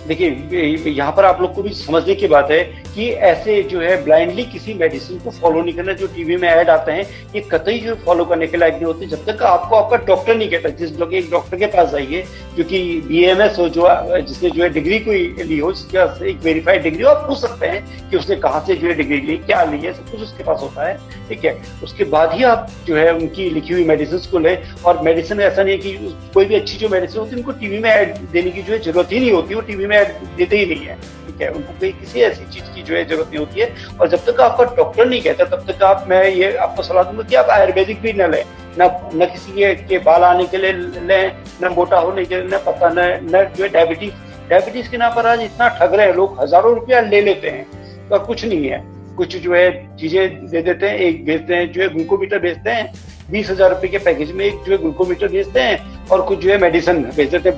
देखिए यहाँ पर आप लोग को भी समझने की बात है कि ऐसे जो है ब्लाइंडली किसी मेडिसिन को फॉलो नहीं करना, जो टीवी में ऐड आते हैं, ये कतई जो फॉलो करने के लायक नहीं होते। जब तक आपको आपका डॉक्टर नहीं कहता, जिस लोग एक डॉक्टर के पास जाइए, जो कि बी एम एस हो, जो, जिसने जो है डिग्री कोई ली हो, जिसके एक वेरीफाइड डिग्री हो, आप पूछ सकते हैं कि उसने कहाँ से जो है डिग्री ली, क्या ली है, सब कुछ उसके पास होता है, ठीक है? उसके बाद ही आप जो है उनकी लिखी हुई मेडिसिन को लें, और मेडिसिन ऐसा नहीं है कि कोई भी अच्छी जो मेडिसिन होती है, उनको टीवी में ऐड देने की जो है ज़रूरत ही नहीं होती, वो टीवी में ऐड देते ही नहीं है, ठीक है? उनको कोई किसी ऐसी चीज़ की जो है ज़रूरत नहीं होती है। और जब तक आपका डॉक्टर नहीं कहता तब तक आप मैं ये आपको सलाह दूँगा कि आप आयुर्वेदिक भी न लें। न न किसी के, के बाल आने के लिए लें न मोटा होने के लिए न पता न न जो है डायबिटीज़ डायबिटीज़ के नाम पर आज इतना ठग रहे हैं लोग हज़ारों रुपया ले लेते हैं। तो कुछ नहीं है। कुछ जो है चीज़ें दे देते हैं एक बेचते हैं जो है ग्लूकोमीटर बेचते हैं। बीस हज़ार रुपए के पैकेज में एक जो है ग्लूकोमीटर भेजते हैं और कुछ जो है मेडिसिन भेज देते हैं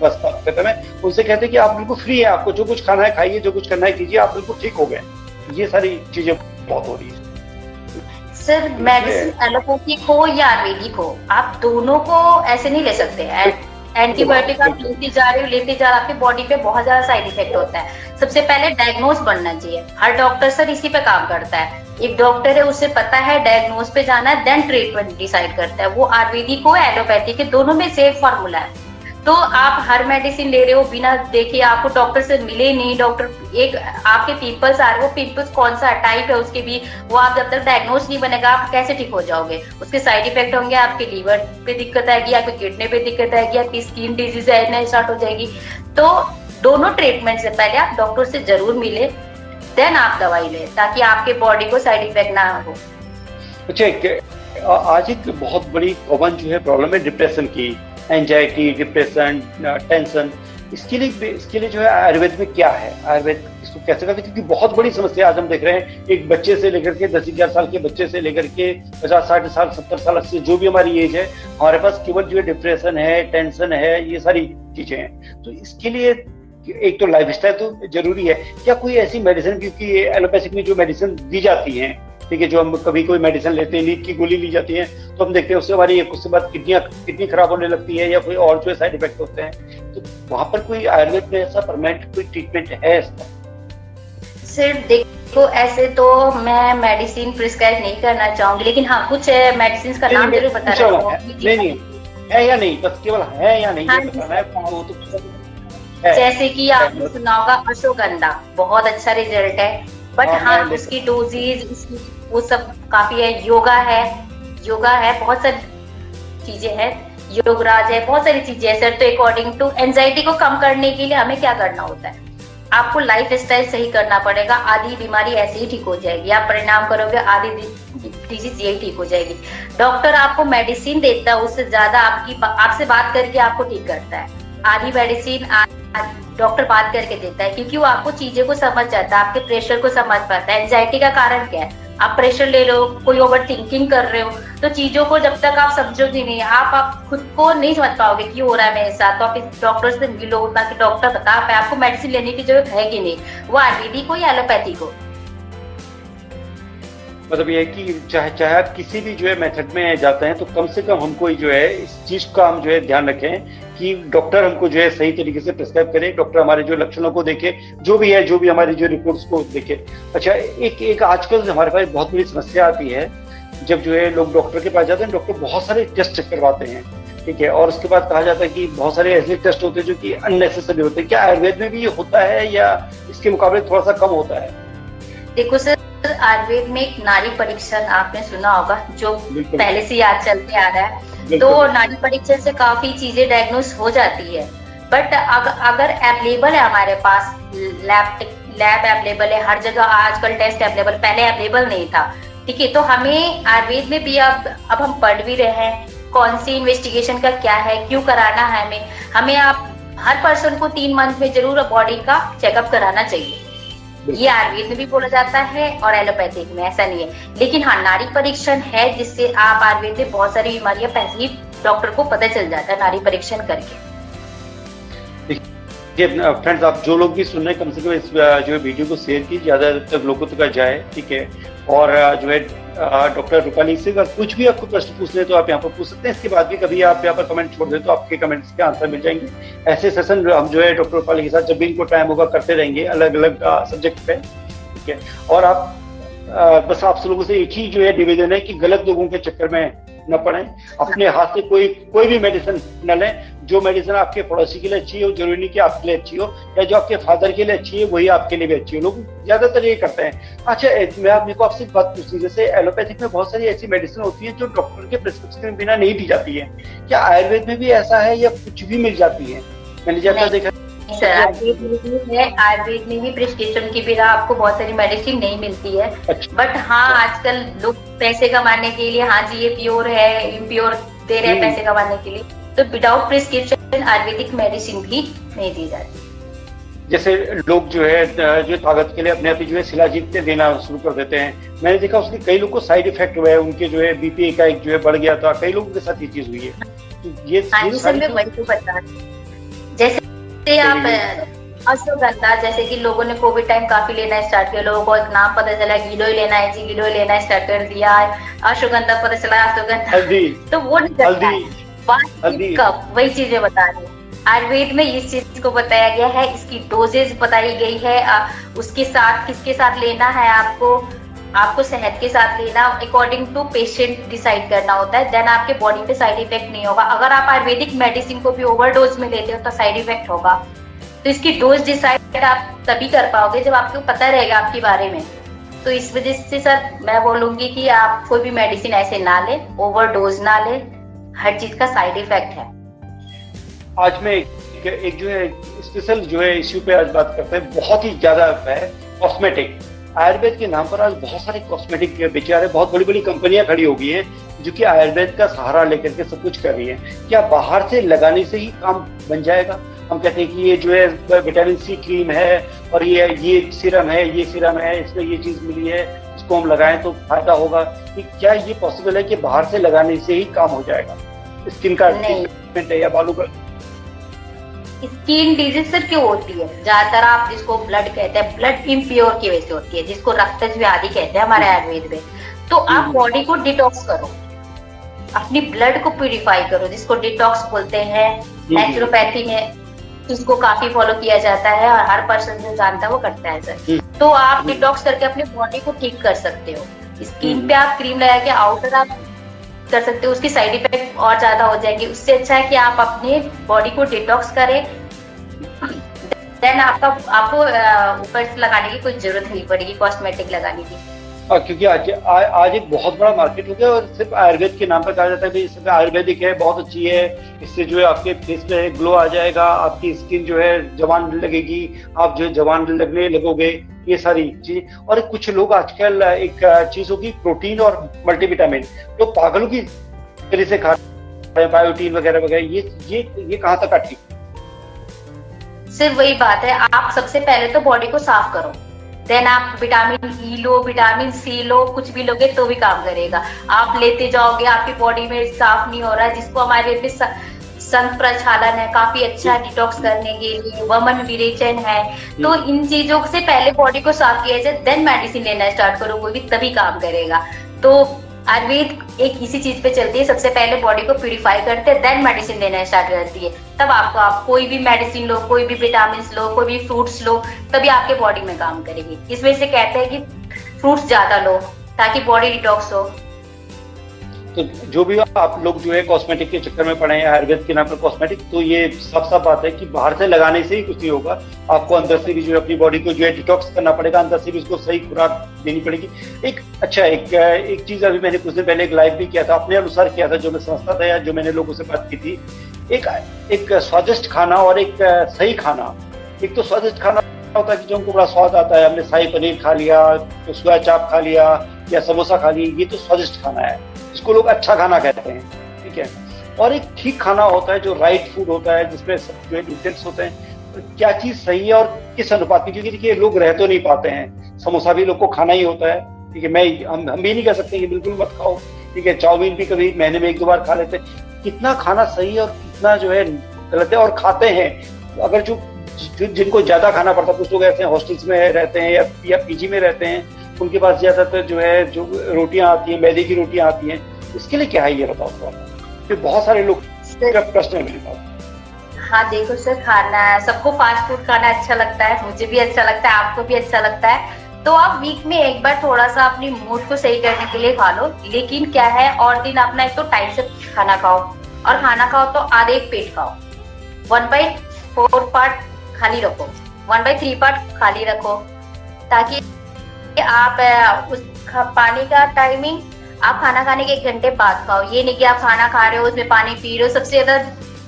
हैं उनसे कहते हैं कि आप बिल्कुल फ्री है आपको जो कुछ खाना है खाइए जो कुछ करना है कीजिए आप बिल्कुल ठीक हो गए। ये सारी चीज़ें बहुत हो रही है। सर मेडिसिन एलोपैथिक हो या आयुर्वेदिक हो आप दोनों को ऐसे नहीं ले सकते। एंटीबायोटिक आप लेते जा रहे हो लेते जा रहे आपकी बॉडी पे बहुत ज़्यादा साइड इफ़ेक्ट होता है। सबसे पहले डायग्नोस बनना चाहिए। हर डॉक्टर सर इसी पे काम करता है। एक डॉक्टर है, उसे पता है डायग्नोज पे जाना है देन ट्रीटमेंट डिसाइड करता है। वो आयुर्वेदिक हो एलोपैथिक है दोनों में सेफ़ फॉर्मूला है। तो आप हर मेडिसिन ले रहे हो, बिना देखे आपको डॉक्टर से मिले नहीं। डॉक्टर एक, आपके पिंपल्स आ रहे वो पिंपल्स कौन सा टाइप है, उसके भी, वो आप जब तक डायग्नोज नहीं बनेगा, आप कैसे ठीक हो जाओगे? उसके साइड इफ़ेक्ट होंगे आपके लीवर पे दिक्कत आएगी आपके किडनी पे दिक्कत आएगी आपकी स्किन डिज़ीज़ स्टार्ट हो जाएगी। तो दोनों ट्रीटमेंट से पहले आप डॉक्टर से ज़रूर मिले। देन आप दवाई ले, ताकि आपके बॉडी को साइड इफ़ेक्ट ना हो। अच्छा आज एक बहुत बड़ी कॉमन जो है प्रॉब्लम है डिप्रेशन की एंजाइटी डिप्रेशन टेंशन इसके लिए इसके लिए जो है, आयुर्वेद में क्या है? आयुर्वेद इसको कैसे करते क्योंकि बहुत बड़ी समस्या आज हम देख रहे हैं, एक बच्चे से लेकर के, दस ग्यारह साल के बच्चे से लेकर के, पचास, साठ साल, सत्तर साल, अस्सी, जो भी हमारी एज है, हमारे पास केवल जो है डिप्रेशन है टेंशन है, ये सारी चीज़ें हैं। तो इसके लिए एक तो लाइफ स्टाइल तो ज़रूरी है। क्या कोई ऐसी मेडिसिन क्योंकि एलोपैथिक में जो मेडिसिन दी जाती है ठीक है जो हम कभी कोई मेडिसिन लेते हैं नींद की गोली ली जाती है तो हम देखते हैं उससे हमारी उसके बाद किडनियाँ किडनी खराब होने लगती है या कोई और जो है साइड इफ़ेक्ट होते हैं। तो वहाँ पर कोई आयुर्वेद में ऐसा परमानेंट कोई ट्रीटमेंट है इसका? सिर्फ़ देखो ऐसे तो मैं मेडिसिन प्रिस्क्राइब नहीं करना चाहूँगी लेकिन हाँ कुछ मेडिसिन का नाम ज़रूर बता रहा हूँ। नहीं नहीं है या नहीं? बस केवल है या नहीं? हाँ, जैसे कि आपने सुना होगा अशोगंधा बहुत अच्छा रिज़ल्ट है। बट हाँ, हाँ उसकी डोजेज उसकी वो सब काफ़ी है। योगा है योगा है बहुत सारी चीज़ें हैं। योगराज है बहुत सारी चीज़ें है। सर तो अकॉर्डिंग टू एंजाइटी को कम करने के लिए हमें क्या करना होता है? आपको लाइफ स्टाइल सही करना पड़ेगा। आधी बीमारी ऐसे ही ठीक हो जाएगी। आप परिणाम करोगे आधी डिज़ीज़ यही ठीक हो जाएगी। डॉक्टर आपको मेडिसिन देता है उससे ज़्यादा आपकी आपसे बात करके आपको ठीक करता है। आधी मेडिसिन डॉक्टर बात करके देता है, क्योंकि वो आपको चीज़ें को समझ जाता है, आपके प्रेशर को समझ पाता है। एंजाइटी का कारण क्या है? आप प्रेशर ले लो कोई ओवर थिंकिंग कर रहे हो तो चीज़ों को जब तक आप समझोगे नहीं, आप आप खुद को नहीं समझ पाओगे क्यों हो रहा है मेरे साथ तो आप इस डॉक्टर से मिलो, ताकि डॉक्टर बता पाए। आपको मेडिसिन लेने की ज़रूरत है कि नहीं? वो आयुर्वेदिक हो या एलोपैथी को मतलब ये है कि चाहे चाहे आप किसी भी जो है मेथड में जाते हैं तो कम से कम हमको जो है, इस चीज़ का हम जो है ध्यान रखें कि डॉक्टर हमको जो है सही तरीके से प्रिस्क्राइब करे। डॉक्टर हमारे जो लक्षणों को देखे, जो भी है, जो भी हमारी जो रिपोर्ट्स को देखे। अच्छा एक एक आजकल हमारे पास बहुत बड़ी समस्या आती है, जब जो है लोग डॉक्टर के पास जाते हैं डॉक्टर बहुत सारे टेस्ट करवाते हैं, ठीक है? और उसके बाद कहा जाता है कि बहुत सारे ऐसे टेस्ट होते हैं जो कि अननेसेसरी होते हैं। क्या आयुर्वेद में भी होता है या इसके मुकाबले थोड़ा सा कम होता है? देखो सर आयुर्वेद में एक नारी परीक्षण आपने सुना होगा जो पहले से याद चलते आ रहा है। तो नारी परीक्षण से काफ़ी चीज़ें डायग्नोस हो जाती है। बट अग, अगर अवेलेबल है हमारे पास लैब लैब अवेलेबल है हर जगह आजकल टेस्ट अवेलेबल पहले अवेलेबल नहीं था। ठीक है तो हमें आयुर्वेद में भी अब अब हम पढ़ भी रहे हैं कौन सी इन्वेस्टिगेशन का क्या है क्यों कराना है हमें। हमें आप हर पर्सन को तीन मंथ में ज़रूर बॉडी का चेकअप कराना चाहिए। ये आयुर्वेद में भी बोला जाता है और एलोपैथिक में, ऐसा नहीं है। लेकिन हाँ नारी परीक्षण है, जिससे आप आयुर्वेद में बहुत सारी बीमारियाँ पहले ही, डॉक्टर को पता चल जाता है नारी परीक्षण करके। फ्रेंड्स आप जो लोग भी सुन रहे हैं, कम से कम इस जो है वीडियो को शेयर की ज़्यादा तक लोगों तक जाए, ठीक है? और जो है डॉक्टर रूपाली से अगर कुछ भी आपको प्रश्न पूछ पूछने तो आप यहाँ पर पूछ सकते हैं। इसके बाद भी कभी आप यहाँ पर कमेंट छोड़ दें तो आपके कमेंट्स के आंसर मिल जाएँगे। ऐसे सेशन हम जो है डॉक्टर रूपाली के साथ जब भी इनको टाइम होगा, करते रहेंगे अलग अलग सब्जेक्ट पे, ठीक है? और आप बस आप लोगों से एक ही जो है निवेदन है कि गलत लोगों के चक्कर में न पड़े अपने हाथ से कोई कोई भी मेडिसिन न लें। जो मेडिसिन आपके पड़ोसी के लिए अच्छी हो ज़रूरी नहीं कि आपके लिए अच्छी हो या जो आपके फादर के लिए अच्छी है वही आपके लिए भी अच्छी हो। लोग ज़्यादातर ये करते हैं। अच्छा मैं आप मेरे को आपसे बात पूछती जैसे एलोपैथिक में बहुत सारी ऐसी मेडिसिन होती है जो डॉक्टर के प्रिस्क्रिप्शन बिना नहीं दी जाती है। क्या आयुर्वेद में भी ऐसा है या कुछ भी मिल जाती है? मैंने ज़्यादा देखा सर आयुर्वेद में भी है आयुर्वेद में भी प्रिस्क्रिप्शन के बिना आपको बहुत सारी मेडिसिन नहीं मिलती है। अच्छा। बट हाँ आजकल लोग पैसे कमाने के लिए हाँ जी ये प्योर है इम्प्योर दे रहे हैं हम्म। पैसे कमाने के लिए। तो विदाउट प्रिस्क्रिप्शन आयुर्वेदिक मेडिसिन भी नहीं दी जाती। जैसे लोग जो है जो ताकत के लिए अपने आप ही जो है शिलाजीत देना शुरू कर देते हैं। मैंने देखा उसके कई लोग को साइड इफ़ेक्ट हुआ है उनके जो है बीपी का एक जो है बढ़ गया था कई लोगों के साथ ये चीज़ हुई है। तो ये हाँ जी सर मैं वही तो बता जैसे आप अश्वगंधा जैसे कि लोगों ने कोविड टाइम काफ़ी लेना स्टार्ट किया लोगों को एक नाम पता चला गिलोय लेना है जी गिलोय लेना स्टार्ट कर दिया अश्वगंधा पता चला अश्वगंधा तो वो नहीं करता। है कब? वही चीज़ें बता रही आयुर्वेद में इस चीज़ को बताया गया है इसकी डोजेज बताई गई है उसके साथ किसके साथ लेना है आपको? आपको सेहत के साथ लेना अकॉर्डिंग टू पेशेंट डिसाइड करना होता है देन आपके बॉडी पे साइड इफ़ेक्ट नहीं होगा। अगर आप आयुर्वेदिक मेडिसिन को भी ओवरडोज में लेते हो तो साइड इफ़ेक्ट होगा। तो इसकी डोज डिसाइड आप तभी कर पाओगे जब आपको पता रहेगा आपके बारे में। तो इस वजह से सर मैं बोलूँगी कि आप कोई भी मेडिसिन ऐसे ना ले ओवरडोज ना ले हर चीज़ का साइड इफ़ेक्ट है। आज मैं एक, जो है स्पेशल जो है इश्यू पे आज बात करते हैं बहुत ही ज़्यादा है कॉस्मेटिक आयुर्वेद के नाम पर आज बहुत सारे कॉस्मेटिक बेचे आ रहे बहुत बड़ी बड़ी कंपनियाँ खड़ी हो गई हैं जो कि आयुर्वेद का सहारा लेकर के सब कुछ कर रही हैं। क्या बाहर से लगाने से ही काम बन जाएगा? हम कहते हैं कि ये जो है विटामिन सी क्रीम है और ये ये सीरम है ये सीरम है इसमें ये चीज़ मिली है इसको हम लगाएँ तो फ़ायदा होगा। कि क्या ये पॉसिबल है कि बाहर से लगाने से ही काम हो जाएगा? स्किन का ट्रीटमेंट है या बालू का स्किन डिज़ीज़ सर क्यों होती है। ज़्यादातर आप जिसको ब्लड कहते हैं ब्लड इम्प्योर की वजह से होती है जिसको रक्त व्याधि कहते हैं हमारे आयुर्वेद में। तो आप बॉडी हम्म। को डिटॉक्स करो। अपनी ब्लड को प्यूरिफाई करो जिसको डिटॉक्स बोलते हैं नेचुरोपैथी में इसको काफ़ी फॉलो किया जाता है और हर पर्सन जो जानता है वो करता है सर हम्म। तो आप डिटॉक्स करके अपनी बॉडी को ठीक कर सकते हो। स्किन हम्म। पे आप क्रीम लगा के आउटर आप कर सकते हो। उसकी साइड इफ़ेक्ट और ज़्यादा हो जाएगी। उससे अच्छा है कि आप अपने बॉडी को डिटॉक्स करें। देन आपका, आपको ऊपर लगाने की कोई ज़रूरत नहीं पड़ेगी कॉस्मेटिक लगाने की। हाँ, क्योंकि आज आ, आज एक बहुत बड़ा मार्केट हो गया और सिर्फ़ आयुर्वेद के नाम पर कहा जाता है भाई इसमें आयुर्वेदिक है बहुत अच्छी है। इससे जो है आपके फेस पे ग्लो आ जाएगा आपकी स्किन जो है जवान लगेगी आप जो है जवान लगने लगोगे ये सारी चीज़। और कुछ लोग आजकल एक चीज़ होगी प्रोटीन और मल्टीविटामिन लोग तो पागलों की तरह से खा रहे हैं बायोटीन वगैरह वगैरह ये ये ये कहाँ तक ठीक सिर्फ़ वही बात है आप सबसे पहले तो बॉडी को साफ़ करो। देन आप विटामिन ई लो विटामिन सी लो कुछ भी लोगे तो भी काम करेगा। आप लेते जाओगे आपकी बॉडी में साफ़ नहीं हो रहा है जिसको हमारे में संत प्रक्षालन है काफ़ी अच्छा डिटॉक्स करने के लिए वमन विरेचन है। तो हम्म। इन चीज़ों से पहले बॉडी को साफ़ किया जाए देन मेडिसिन लेना स्टार्ट करो वो भी तभी काम करेगा। तो आयुर्वेद एक इसी चीज़ पे चलती है, सबसे पहले बॉडी को प्यूरिफाई करते हैं देन मेडिसिन देना स्टार्ट करती है। तब आपको, आप कोई भी मेडिसिन लो, कोई भी विटामिन लो, कोई भी फ्रूट्स लो, तभी आपके बॉडी में काम करेगी। इसमें से कहते हैं कि फ्रूट्स ज़्यादा लो, ताकि बॉडी डिटॉक्स हो। तो जो भी आप लोग जो है कॉस्मेटिक के चक्कर में पड़े हैं आयुर्वेद के नाम पर कॉस्मेटिक तो ये साफ़ साफ़ बात है कि बाहर से लगाने से ही कुछ नहीं होगा। आपको अंदर से भी जो है अपनी बॉडी को जो है डिटॉक्स करना पड़ेगा, अंदर से भी उसको सही खुराक देनी पड़ेगी। एक अच्छा एक एक चीज़ अभी मैंने कुछ दिन पहले एक लाइव भी किया था, अपने अनुसार किया था, जो मैं समझता था या जो मैंने लोगों से बात की थी। एक एक स्वादिष्ट खाना और एक, सही खाना। एक तो स्वादिष्ट खाना होता है कि जो हमको बड़ा स्वाद आता है, हमने शाही पनीर खा लिया तो सोया चाप खा लिया या समोसा खा लिया, ये तो स्वादिष्ट खाना है। इसको लोग अच्छा खाना कहते हैं, ठीक है? और एक ठीक खाना होता है जो राइट फ़ूड होता है, जिसमें सब जो है होते हैं तो क्या चीज़ सही है और किस अनुपात में क्योंकि देखिए, लोग रह तो नहीं पाते हैं। समोसा भी लोग को खाना ही होता है, ठीक है? मैं, हम हम भी नहीं कह सकते कि बिल्कुल मत खाओ, ठीक है? चाउमीन भी कभी महीने में एक दो बार खा लेते हैं। कितना खाना सही है और कितना जो है गलत है और खाते हैं। अगर जो जिनको ज़्यादा खाना पड़ता है कुछ लोग ऐसे हॉस्टल्स में रहते हैं या, या पीजी में रहते हैं उनके पास ज़्यादातर जो है जो रोटियाँ आती हैं मैदे की रोटियाँ आती हैं इसके लिए क्या है ये बताओ थोड़ा? फिर बहुत सारे लोग प्रश्न है मेरे पास। हाँ देखो सर खाना है सबको फास्ट फ़ूड खाना अच्छा लगता है मुझे भी अच्छा लगता है आपको भी अच्छा लगता है। तो आप वीक में एक बार थोड़ा सा अपनी मूड को सही करने के लिए खा लो लेकिन क्या है और दिन अपना एक तो टाइम से खाना खाओ और खाना खाओ तो आधे एक पेट खाओ। वन बाई फोर पार्ट खाली रखो। वन बाई थ्री पार्ट खाली रखो। ताकि आप उस पानी का टाइमिंग आप खाना खाने के एक घंटे बाद खाओ। ये नहीं कि आप खाना खा रहे हो, उसमें पानी पी रहे हो। सबसे ज़्यादा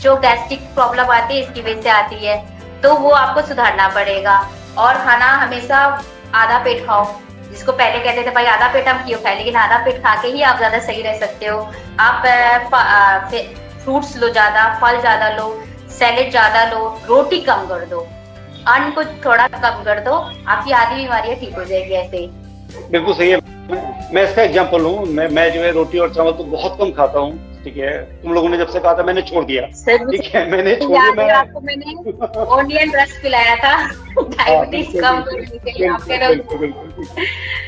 जो गैस्ट्रिक प्रॉब्लम आती है, इसकी वजह से आती है। तो वो आपको सुधारना पड़ेगा। और खाना हमेशा आधा पेट खाओ। जिसको पहले कहते थे, भाई, आधा पेट हम क्यों खाए? लेकिन आधा पेट खा के ही आप ज़्यादा सही रह सकते हो। आप फ्रूट्स लो ज़्यादा, फल ज़्यादा लो। सैलेड ज़्यादा लो रोटी कम कर दो। अन्न को थोड़ा कम कर दो आपकी आधी बीमारियाँ ठीक हो जाएगी ऐसे ही। बिल्कुल सही है। मैं इसका एग्ज़ाम्पल हूँ मैं मैं जो है रोटी और चावल तो बहुत कम खाता हूँ ठीक है। तुम लोगों ने जब से कहा था मैंने छोड़ दिया। ठीक है मैंने छोड़ दिया मैं आपको मैंने ओनियन रस पिलाया था। डायबिटीज़ हाँ, कम करने के लिए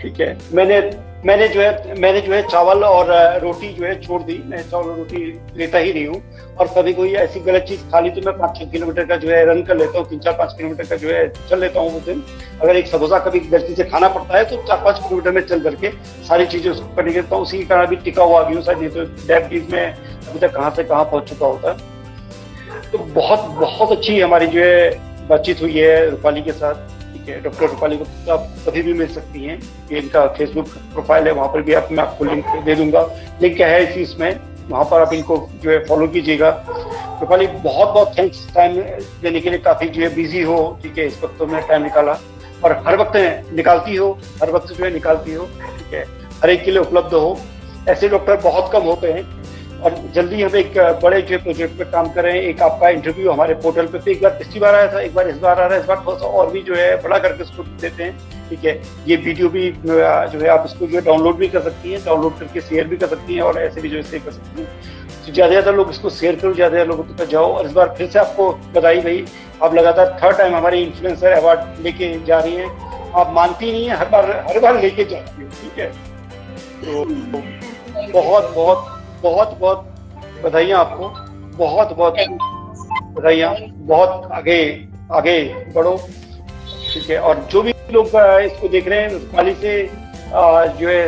ठीक है मैंने मैंने जो है, मैंने जो है चावल और रोटी जो है छोड़ दी। मैं चावल और रोटी लेता ही नहीं हूँ। और कभी कोई ऐसी गलत चीज़ खा ली तो मैं पाँच छह किलोमीटर का जो है रन कर लेता हूँ। तीन चार पाँच किलोमीटर का जो है चल लेता हूँ उस दिन। अगर एक समोसा कभी गलती से खाना पड़ता है तो चार पाँच किलोमीटर में चल करके सारी चीज़ें उसको करने के हूँ। उसी के कारण अभी टिका हुआ भी हूँ तो डायबिटीज़ में अभी तक कहाँ से कहाँ पहुँच चुका होता। है तो बहुत बहुत अच्छी हमारी जो है बातचीत हुई है रूपाली के साथ। डॉक्टर रूपाली गुप्ता आप कभी भी मिल सकती हैं। ये इनका फेसबुक प्रोफ़ाइल है, वहाँ पर भी आप, मैं आपको लिंक दे दूँगा। लिंक क्या है इसी इसमें? वहाँ पर आप इनको जो है फॉलो कीजिएगा। रूपाली बहुत बहुत थैंक्स टाइम देने के लिए। काफ़ी जो है बिज़ी हो, ठीक है, इस वक्त तो मैं टाइम निकाला। और हर वक्त निकालती हो, हर वक्त जो है निकालती हो, ठीक है। हर एक के लिए उपलब्ध हो। ऐसे डॉक्टर बहुत कम होते हैं। और जल्दी हम एक बड़े जो प्रोजेक्ट पे काम कर रहे हैं एक आपका इंटरव्यू हमारे पोर्टल पे एक बार पिछली बार आया था, एक बार इस बार आ रहा है, इस बार थोड़ा सा और भी जो है, बड़ा करके उसको देते हैं, ठीक है? ये वीडियो भी जो है, आप इसको जो है डाउनलोड भी कर सकती हैं डाउनलोड करके शेयर भी कर सकती हैं, और ऐसे भी जो है कर सकती हैं। तो ज़्यादा ज़्यादा लोग इसको शेयर करो, ज़्यादा ज़्यादा लोगों तक जाओ, और इस बार फिर से आपको बधाई भाई आप लगातार थर्ड टाइम हमारे इन्फ्लुएंसर अवार्ड लेके जा रही हैं। आप मानती नहीं है, हर बार हर बार लेके जाती है, ठीक है? तो बहुत बहुत बहुत बहुत बधाइयाँ आपको। बहुत बहुत बधाइयाँ। बहुत आगे आगे बढ़ो। ठीक है और जो भी लोग इसको देख रहे हैं रूपाली से जो है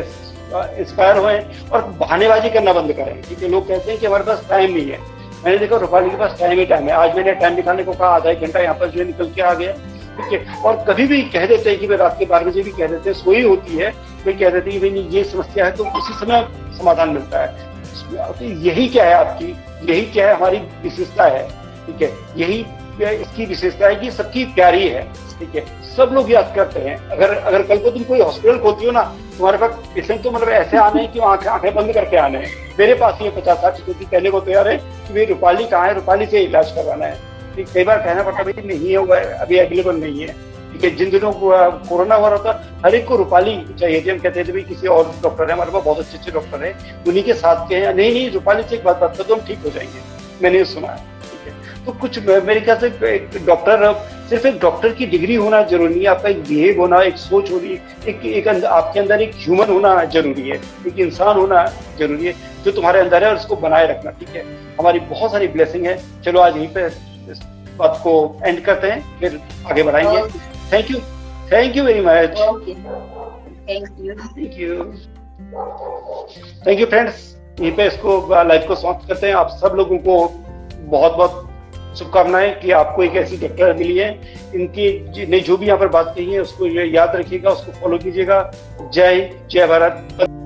इंस्पायर हुए और बहानेबाजी करना बंद करें। है लोग कहते हैं कि हमारे पास टाइम नहीं है। मैंने देखा रूपाली के पास टाइम ही टाइम है। आज मैंने टाइम निकालने को कहा आधा एक घंटा यहाँ पर जो है निकल के आ गया। ठीक है और कभी भी कह देते हैं कि भाई रात के बारह बजे भी कह देते हैं सोई होती है। वे कह देते हैं कि भाई ये समस्या है तो उसी समय समाधान मिलता है। यही क्या है आपकी? यही क्या है हमारी विशेषता है? ठीक है? यही इसकी विशेषता है कि सबकी प्यारी है। ठीक है? सब लोग याद करते हैं। अगर अगर कल को तुम कोई हॉस्पिटल खोलती हो ना, तुम्हारे पास पेशेंट तो मतलब ऐसे आने हैं कि आँखें आँखें बंद करके आने हैं। मेरे पास ये पचास साठ, क्योंकि कहने को तैयार है कि भाई रूपाली कहाँ है? रूपाली से इलाज करवाना है। कई बार कहना पड़ता भाई नहीं है अभी अवेलेबल नहीं है। है जिन दिनों कोरोना हो रहा था, हर एक को रूपाली चाहिए थी हम कहते थे भाई किसी और डॉक्टर है, हमारे पास बहुत अच्छे अच्छे डॉक्टर है, उन्हीं के साथ के हैं। नहीं नहीं, रूपाली से एक बात बात कर तो हम ठीक हो जाएँगे। मैंने सुना है तो कुछ मेरे ख्याल से एक डॉक्टर, सिर्फ़ एक डॉक्टर की डिग्री होना ज़रूरी है, आपका एक बिहेव होना, एक सोच होनी, एक एक आपके अंदर एक ह्यूमन होना ज़रूरी है, एक इंसान होना ज़रूरी है, जो तुम्हारे अंदर है और उसको बनाए रखना, ठीक है। हमारी बहुत सारी ब्लेसिंग है। चलो, आज यहीं पे इस बात को एंड करते हैं, फिर आगे बढ़ाएँगे। Thank you. Thank you very much. Okay. Thank you. Thank you. Thank you friends. यहीं पे इसको लाइव को समाप्त करते हैं आप सब लोगों को बहुत बहुत शुभकामनाएँ कि आपको एक ऐसी डॉक्टर मिली है इनकी ने जो भी यहाँ पर बात कही है उसको याद रखिएगा उसको फॉलो कीजिएगा जय जय भारत